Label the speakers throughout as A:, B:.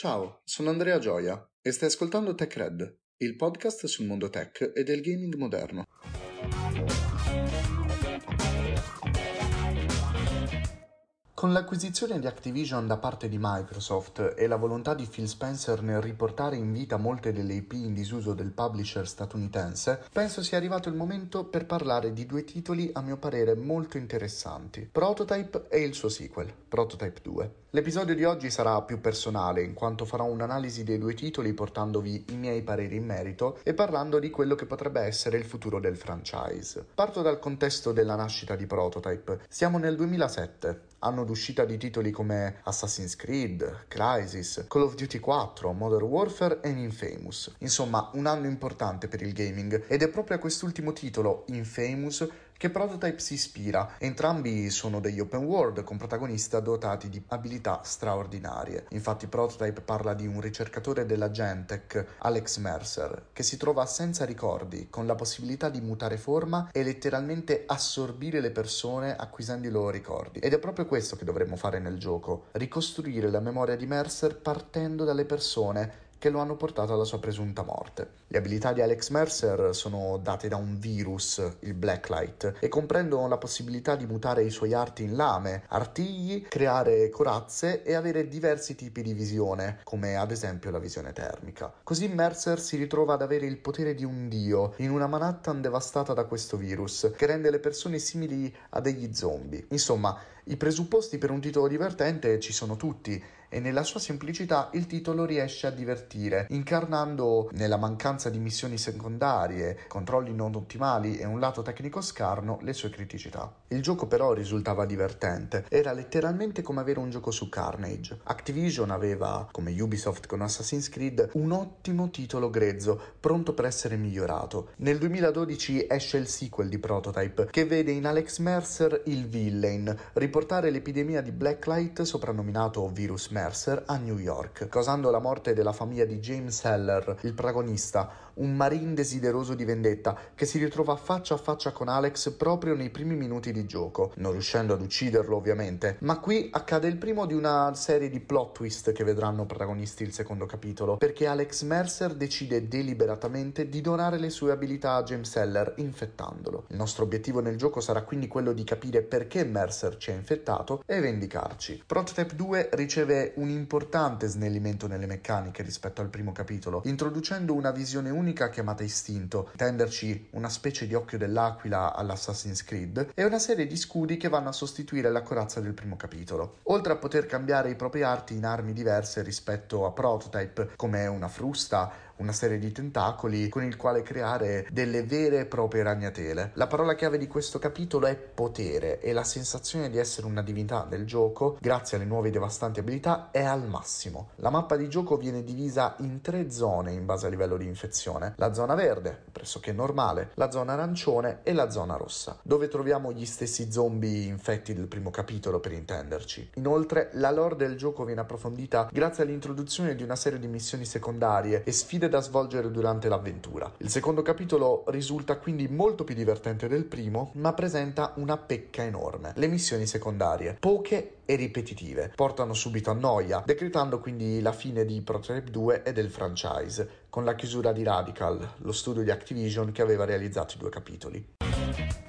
A: Ciao, sono Andrea Gioia e stai ascoltando TechRed, il podcast sul mondo tech e del gaming moderno. Con l'acquisizione di Activision da parte di Microsoft e la volontà di Phil Spencer nel riportare in vita molte delle IP in disuso del publisher statunitense, penso sia arrivato il momento per parlare di due titoli a mio parere molto interessanti, Prototype e il suo sequel, Prototype 2. L'episodio di oggi sarà più personale in quanto farò un'analisi dei due titoli portandovi i miei pareri in merito e parlando di quello che potrebbe essere il futuro del franchise. Parto dal contesto della nascita di Prototype. Siamo nel 2007, anno d'uscita di titoli come Assassin's Creed, Crysis, Call of Duty 4, Modern Warfare e Infamous. Insomma, un anno importante per il gaming ed è proprio a quest'ultimo titolo, Infamous, che Prototype si ispira. Entrambi sono degli open world con protagonisti dotati di abilità straordinarie. Infatti Prototype parla di un ricercatore della Gentech, Alex Mercer, che si trova senza ricordi, con la possibilità di mutare forma e letteralmente assorbire le persone acquisendo i loro ricordi. Ed è proprio questo che dovremmo fare nel gioco, ricostruire la memoria di Mercer partendo dalle persone che lo hanno portato alla sua presunta morte. Le abilità di Alex Mercer sono date da un virus, il Blacklight, e comprendono la possibilità di mutare i suoi arti in lame, artigli, creare corazze e avere diversi tipi di visione, come ad esempio la visione termica. Così Mercer si ritrova ad avere il potere di un dio in una Manhattan devastata da questo virus, che rende le persone simili a degli zombie. Insomma, i presupposti per un titolo divertente ci sono tutti e nella sua semplicità il titolo riesce a divertire, incarnando nella mancanza di missioni secondarie, controlli non ottimali e un lato tecnico scarno le sue criticità. Il gioco però risultava divertente, era letteralmente come avere un gioco su Carnage. Activision aveva, come Ubisoft con Assassin's Creed, un ottimo titolo grezzo, pronto per essere migliorato. Nel 2012 esce il sequel di Prototype, che vede in Alex Mercer il villain, riportare l'epidemia di Blacklight, soprannominato virus Mercer, a New York, causando la morte della famiglia di James Heller, il protagonista, un marine desideroso di vendetta che si ritrova faccia a faccia con Alex proprio nei primi minuti di gioco, non riuscendo ad ucciderlo ovviamente. Ma qui accade il primo di una serie di plot twist che vedranno protagonisti il secondo capitolo, perché Alex Mercer decide deliberatamente di donare le sue abilità a James Heller infettandolo. Il nostro obiettivo nel gioco sarà quindi quello di capire perché Mercer ci ha infettato e vendicarci. Prototype 2 riceve un importante snellimento nelle meccaniche rispetto al primo capitolo, introducendo una visione unica chiamata istinto, intenderci una specie di occhio dell'aquila all'Assassin's Creed, e una serie di scudi che vanno a sostituire la corazza del primo capitolo. Oltre a poter cambiare i propri arti in armi diverse rispetto a Prototype, come una frusta, una serie di tentacoli con il quale creare delle vere e proprie ragnatele. La parola chiave di questo capitolo è potere e la sensazione di essere una divinità del gioco, grazie alle nuove devastanti abilità, è al massimo. La mappa di gioco viene divisa in tre zone in base a livello di infezione. La zona verde, pressoché normale, la zona arancione e la zona rossa, dove troviamo gli stessi zombie infetti del primo capitolo per intenderci. Inoltre, la lore del gioco viene approfondita grazie all'introduzione di una serie di missioni secondarie e sfide da svolgere durante l'avventura. Il secondo capitolo risulta quindi molto più divertente del primo, ma presenta una pecca enorme. Le missioni secondarie, poche e ripetitive, portano subito a noia, decretando quindi la fine di Prototype 2 e del franchise, con la chiusura di Radical, lo studio di Activision che aveva realizzato i due capitoli.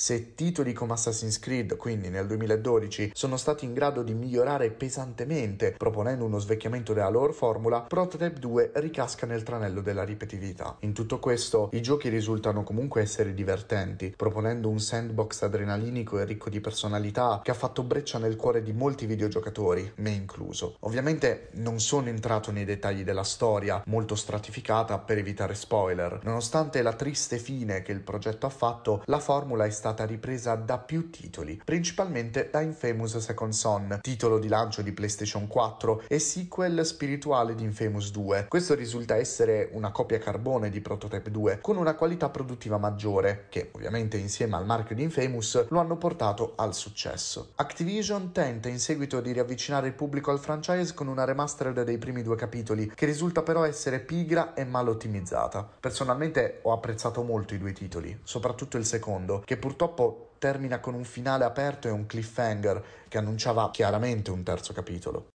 A: Se titoli come Assassin's Creed, quindi nel 2012, sono stati in grado di migliorare pesantemente, proponendo uno svecchiamento della loro formula, Prototype 2 ricasca nel tranello della ripetitività. In tutto questo, i giochi risultano comunque essere divertenti, proponendo un sandbox adrenalinico e ricco di personalità che ha fatto breccia nel cuore di molti videogiocatori, me incluso. Ovviamente non sono entrato nei dettagli della storia, molto stratificata per evitare spoiler. Nonostante la triste fine che il progetto ha fatto, la formula è stata stata ripresa da più titoli, principalmente da Infamous Second Son, titolo di lancio di PlayStation 4 e sequel spirituale di Infamous 2. Questo risulta essere una copia carbone di Prototype 2 con una qualità produttiva maggiore, che ovviamente insieme al marchio di Infamous lo hanno portato al successo. Activision tenta in seguito di riavvicinare il pubblico al franchise con una remastered dei primi due capitoli, che risulta però essere pigra e mal ottimizzata. Personalmente ho apprezzato molto i due titoli, soprattutto il secondo, che purtroppo purtroppo termina con un finale aperto e un cliffhanger che annunciava chiaramente un terzo capitolo.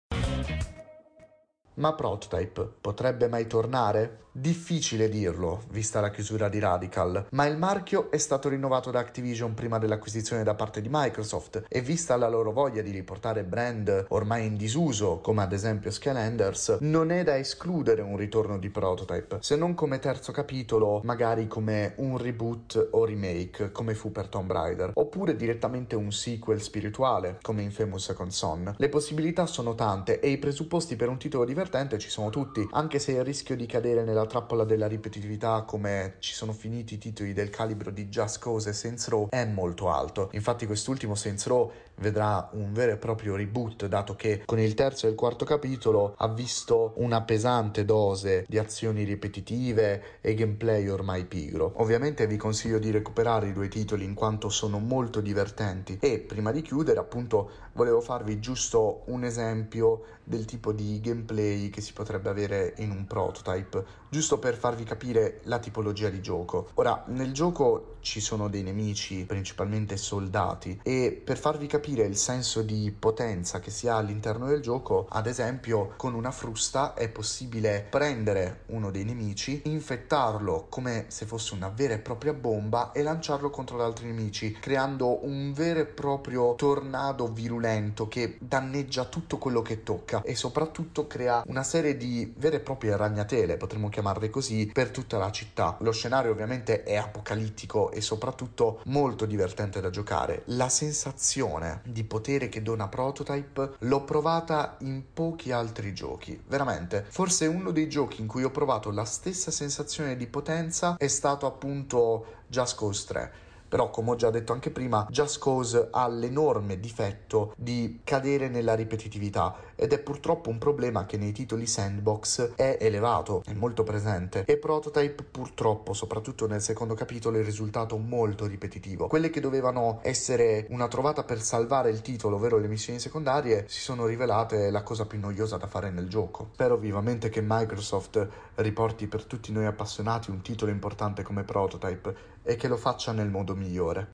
A: Ma Prototype potrebbe mai tornare? Difficile dirlo, vista la chiusura di Radical, ma il marchio è stato rinnovato da Activision prima dell'acquisizione da parte di Microsoft e vista la loro voglia di riportare brand ormai in disuso, come ad esempio Skylanders, non è da escludere un ritorno di Prototype, se non come terzo capitolo, magari come un reboot o remake, come fu per Tomb Raider, oppure direttamente un sequel spirituale, come in Famous Second Son. Le possibilità sono tante e i presupposti per un titolo divertente ci sono tutti, anche se il rischio di cadere nella trappola della ripetitività come ci sono finiti i titoli del calibro di Just Cause e Saints Row è molto alto. Infatti quest'ultimo Saints Row vedrà un vero e proprio reboot dato che con il terzo e il quarto capitolo ha visto una pesante dose di azioni ripetitive e gameplay ormai pigro. Ovviamente vi consiglio di recuperare i due titoli in quanto sono molto divertenti e prima di chiudere appunto volevo farvi giusto un esempio del tipo di gameplay che si potrebbe avere in un prototype, giusto per farvi capire la tipologia di gioco. Ora, nel gioco ci sono dei nemici, principalmente soldati, e per farvi capire il senso di potenza che si ha all'interno del gioco, ad esempio, con una frusta è possibile prendere uno dei nemici, infettarlo come se fosse una vera e propria bomba e lanciarlo contro gli altri nemici, creando un vero e proprio tornado virulento che danneggia tutto quello che tocca e soprattutto crea una serie di vere e proprie ragnatele, potremmo chiamarle così, per tutta la città. Lo scenario ovviamente è apocalittico e soprattutto molto divertente da giocare. La sensazione di potere che dona Prototype l'ho provata in pochi altri giochi, veramente. Forse uno dei giochi in cui ho provato la stessa sensazione di potenza è stato appunto Just Cause 3 però come ho già detto anche prima, Just Cause ha l'enorme difetto di cadere nella ripetitività ed è purtroppo un problema che nei titoli sandbox è elevato, è molto presente e Prototype purtroppo, soprattutto nel secondo capitolo, è risultato molto ripetitivo. Quelle che dovevano essere una trovata per salvare il titolo, ovvero le missioni secondarie, si sono rivelate la cosa più noiosa da fare nel gioco. Spero vivamente che Microsoft riporti per tutti noi appassionati un titolo importante come Prototype e che lo faccia nel modo migliore.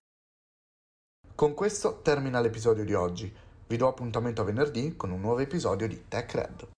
A: Con questo termina l'episodio di oggi. Vi do appuntamento a venerdì con un nuovo episodio di Tech Red.